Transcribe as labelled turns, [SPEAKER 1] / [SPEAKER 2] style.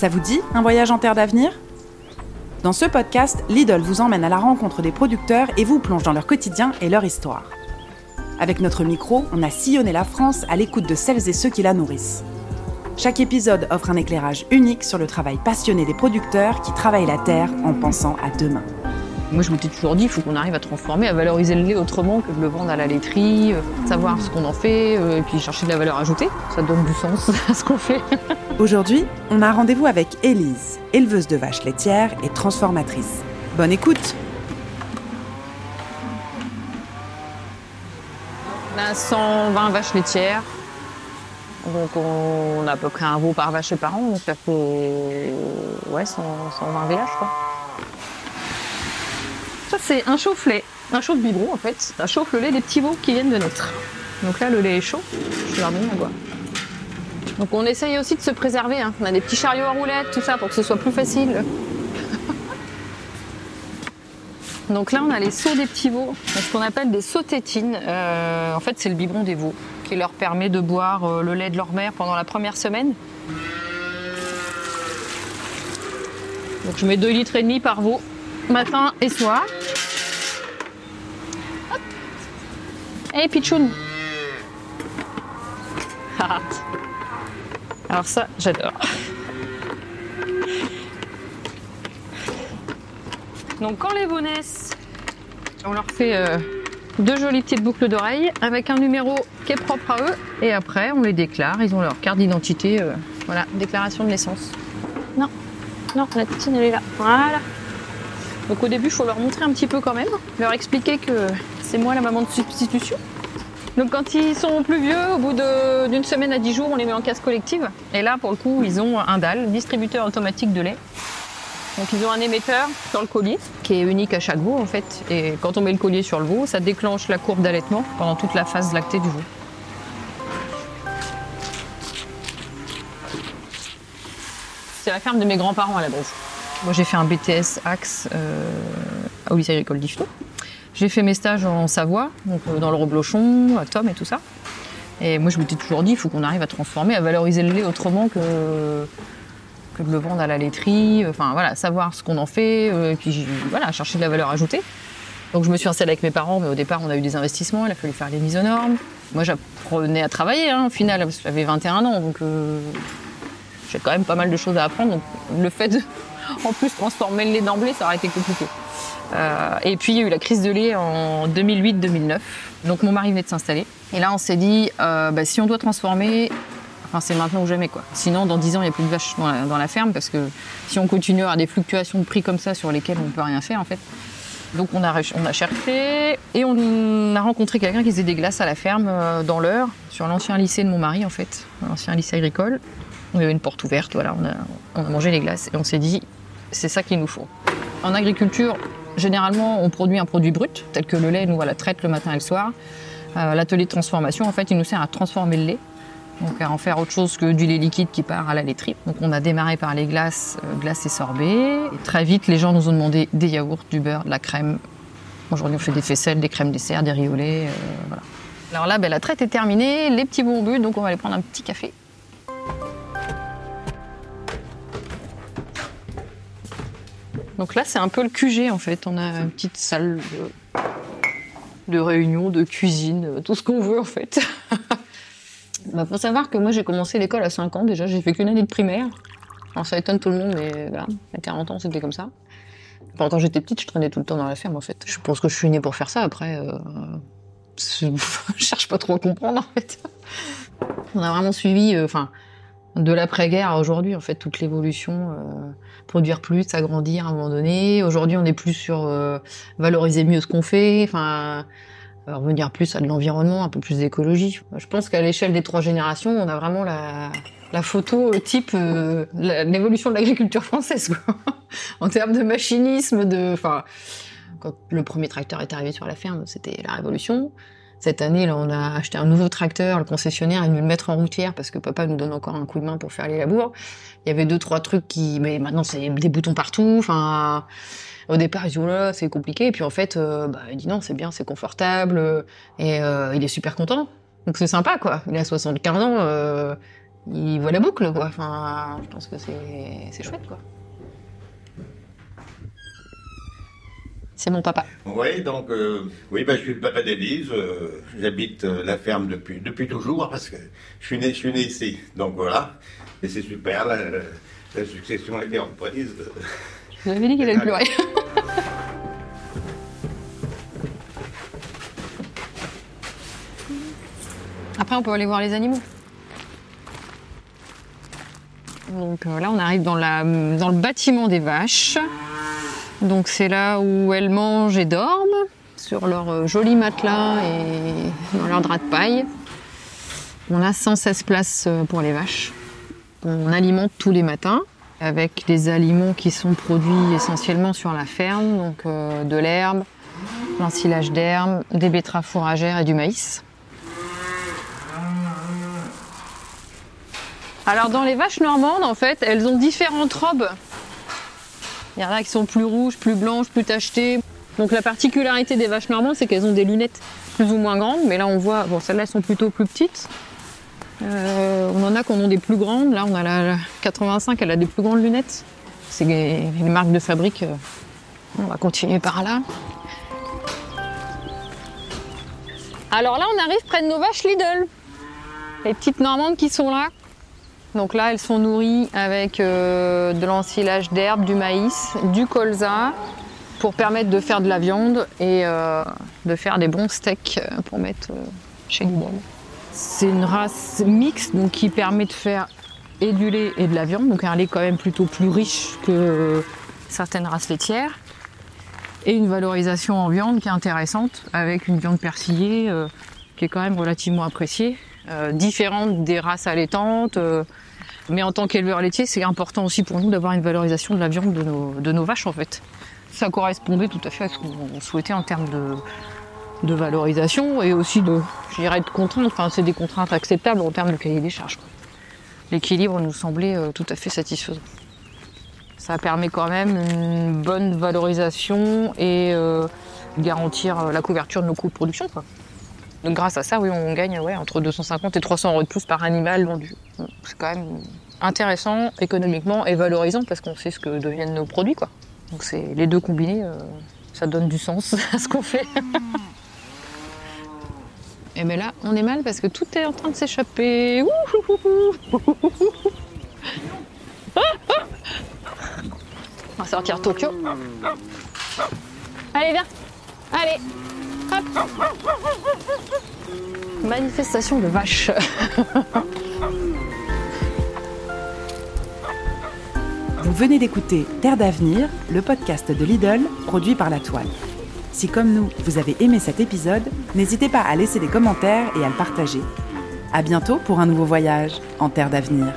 [SPEAKER 1] Ça vous dit un voyage en terre d'avenir? Dans ce podcast, Lidl vous emmène à la rencontre des producteurs et vous plonge dans leur quotidien et leur histoire. Avec notre micro, on a sillonné la France à l'écoute de celles et ceux qui la nourrissent. Chaque épisode offre un éclairage unique sur le travail passionné des producteurs qui travaillent la terre en pensant à demain.
[SPEAKER 2] Moi, je m'étais toujours dit, il faut qu'on arrive à transformer, à valoriser le lait autrement que de le vendre à la laiterie, euh, savoir ce qu'on en fait, euh, et puis chercher de la valeur ajoutée. Ça donne du sens à ce qu'on fait.
[SPEAKER 1] Aujourd'hui, on a rendez-vous avec Élise, éleveuse de vaches laitières et transformatrice. Bonne écoute
[SPEAKER 2] On a 120 vaches laitières. Donc on a à peu près un veau par vache et par an, donc ça fait ouais, 100, 120 VH quoi. C'est un chauffe-lait, un chauffe-biberon en fait. Ça chauffe le lait des petits veaux qui viennent de naître. Donc là le lait est chaud, je leur donne la boire. Donc on essaye aussi de se préserver. hein. On a des petits chariots à roulettes, tout ça pour que ce soit plus facile. Donc là on a les seaux des petits veaux, ce qu'on appelle des seaux tétines. Euh, en fait c'est le biberon des veaux qui leur permet de boire euh, le lait de leur mère pendant la première semaine. Donc je mets 2 litres et demi par veau, matin et soir. Hey Pichoun Alors ça, j'adore. Donc quand les naissent, on leur fait euh, deux jolies petites boucles d'oreilles avec un numéro qui est propre à eux. Et après, on les déclare. Ils ont leur carte d'identité. euh, voilà, déclaration de naissance. Non, non, la tétine, elle est là. Voilà. Donc au début, il faut leur montrer un petit peu quand même. Leur expliquer que c'est moi la maman de substitution. Donc quand ils sont plus vieux, au bout d'une semaine à dix jours, on les met en casse collective. Et là, pour le coup, ils ont un DAL, distributeur automatique de lait. Donc ils ont un émetteur sur le collier qui est unique à chaque veau en fait. Et quand on met le collier sur le veau, ça déclenche la courbe d'allaitement pendant toute la phase lactée du veau. C'est la ferme de mes grands-parents à la base. Moi j'ai fait un BTS Axe euh, au agricole d'Ifton. J'ai fait mes stages en Savoie, donc euh, dans le Reblochon, à Tom et tout ça. Et moi je m'étais toujours dit, il faut qu'on arrive à transformer, à valoriser le lait autrement que de le vendre à la laiterie, enfin voilà, savoir ce qu'on en fait, euh, et puis voilà, chercher de la valeur ajoutée. Donc je me suis installée avec mes parents, mais au départ on a eu des investissements, il a fallu faire les mises aux normes. Moi j'apprenais à travailler hein, au final, parce que j'avais 21 ans, donc euh, j'ai quand même pas mal de choses à apprendre. Donc le fait de, en plus, transformer le lait d'emblée, ça aurait été compliqué. Euh, et puis il y a eu la crise de lait en 2008-2009. Donc mon mari venait de s'installer. Et là on s'est dit, euh, bah, si on doit transformer, Enfin, c'est maintenant ou jamais, quoi. Sinon, dans 10 ans, il n'y a plus de vaches dans la, ferme parce que si on continue à avoir des fluctuations de prix comme ça sur lesquelles on ne peut rien faire, en fait. Donc, on a, rech- on a cherché et on a rencontré quelqu'un qui faisait des glaces à la ferme euh, dans l'heure, sur l'ancien lycée de mon mari, en fait, l'ancien lycée agricole. Il y avait une porte ouverte, voilà, on a, on a mangé les glaces et on s'est dit, c'est ça qu'il nous faut. En agriculture, généralement, on produit un produit brut, tel que le lait, nous, voilà, traite le matin et le soir. Euh, L'atelier de transformation, en fait, il nous sert à transformer le lait donc à en faire autre chose que du lait liquide qui part à la laiterie. Donc on a démarré par les glaces, euh, glaces et sorbets. Et très vite, les gens nous ont demandé des yaourts, du beurre, de la crème. Aujourd'hui, on fait des faisselles, des crèmes dessert, des riolets, euh, voilà. Alors là, ben, la traite est terminée, les petits bons but, donc on va aller prendre un petit café. Donc là, c'est un peu le QG en fait. On a une petite salle de, réunion, de cuisine, euh, tout ce qu'on veut en fait. Bah, faut savoir que moi j'ai commencé l'école à 5 ans déjà, j'ai fait qu'une année de primaire. Alors ça étonne tout le monde, mais voilà, à 40 ans c'était comme ça. Enfin, quand j'étais petite, je traînais tout le temps dans la ferme en fait. Je pense que je suis née pour faire ça après. Euh... Je cherche pas trop à comprendre en fait. On a vraiment suivi, euh, enfin, de l'après-guerre à aujourd'hui en fait, toute l'évolution. euh, produire plus, s'agrandir à un moment donné. Aujourd'hui on est plus sur euh, valoriser mieux ce qu'on fait. Enfin euh, revenir plus à de l'environnement, un peu plus d'écologie. Je pense qu'à l'échelle des trois générations, on a vraiment la, la photo type euh, l'évolution de l'agriculture française, quoi. en termes de machinisme, de, enfin, quand le premier tracteur est arrivé sur la ferme, c'était la révolution. Cette année, là, on a acheté un nouveau tracteur. Le concessionnaire est venu le mettre en routière parce que papa nous donne encore un coup de main pour faire les labours. Il y avait deux, trois trucs qui, mais maintenant c'est des boutons partout. Enfin, au départ, ils disent, oh là, c'est compliqué. Et puis en fait, euh, bah, il dit non, c'est bien, c'est confortable. Et euh, il est super content. Donc c'est sympa, quoi. Il a 75 ans. euh, il voit la boucle, quoi. Enfin, je pense que c'est chouette, quoi. C'est mon papa.
[SPEAKER 3] Oui, donc, euh, oui, bah, je suis le papa d'Élise. euh, J'habite euh, la ferme depuis, depuis toujours parce que je suis né, je suis né ici. Donc voilà. Et c'est super, la, succession a été reprise.
[SPEAKER 2] Je vous avais dit qu'il allait pleurer. Après, on peut aller voir les animaux. Donc là, on arrive dans, la, dans le bâtiment des vaches. Donc c'est là où elles mangent et dorment, sur leur euh, joli matelas et dans leur drap de paille. On a 116 places euh, pour les vaches. On alimente tous les matins avec les aliments qui sont produits essentiellement sur la ferme, donc euh, de l'herbe, l'ensilage d'herbe, des betteraves fourragères et du maïs. Alors dans les vaches normandes, en fait, elles ont différentes robes. Il y en a qui sont plus rouges, plus blanches, plus tachetées. Donc la particularité des vaches normandes, c'est qu'elles ont des lunettes plus ou moins grandes, mais là on voit, bon celles-là elles sont plutôt plus petites. Euh, on en a qui en ont des plus grandes. Là, on a la, la 85, elle a des plus grandes lunettes. C'est les, les marques de fabrique. euh. On va continuer par là. Alors là, on arrive près de nos vaches Lidl. Les petites normandes qui sont là. Donc là, elles sont nourries avec euh, de l'ensilage d'herbe, du maïs, du colza, pour permettre de faire de la viande et euh, de faire des bons steaks euh, pour mettre chez Lidl. C'est une race mixte qui permet de faire et du lait et de la viande, donc un lait quand même plutôt plus riche que certaines races laitières. Et une valorisation en viande qui est intéressante, avec une viande persillée qui est quand même relativement appréciée, euh, différente des races allaitantes. euh, mais en tant qu'éleveur laitier, c'est important aussi pour nous d'avoir une valorisation de la viande de nos, vaches en fait. Ça correspondait tout à fait à ce qu'on souhaitait en termes de, valorisation et aussi de, contraintes. Enfin, c'est des contraintes acceptables en termes de cahier des charges. L'équilibre nous semblait euh, tout à fait satisfaisant. Ça permet quand même une bonne valorisation et garantir la couverture de nos coûts de production. quoi. Donc grâce à ça, oui, on gagne entre 250 et 300 euros de plus par animal vendu. C'est quand même intéressant économiquement et valorisant parce qu'on sait ce que deviennent nos produits. Quoi. Donc c'est les deux combinés, euh, ça donne du sens à ce qu'on fait. Et mais là, on est mal parce que tout est en train de s'échapper. On va sortir Tokyo. Allez, viens. Allez. Manifestation de vaches.
[SPEAKER 1] Vous venez d'écouter Terre d'avenir, le podcast de Lidl produit par La Toile. Si comme nous, vous avez aimé cet épisode, n'hésitez pas à laisser des commentaires et à le partager. À bientôt pour un nouveau voyage en Terre d'avenir.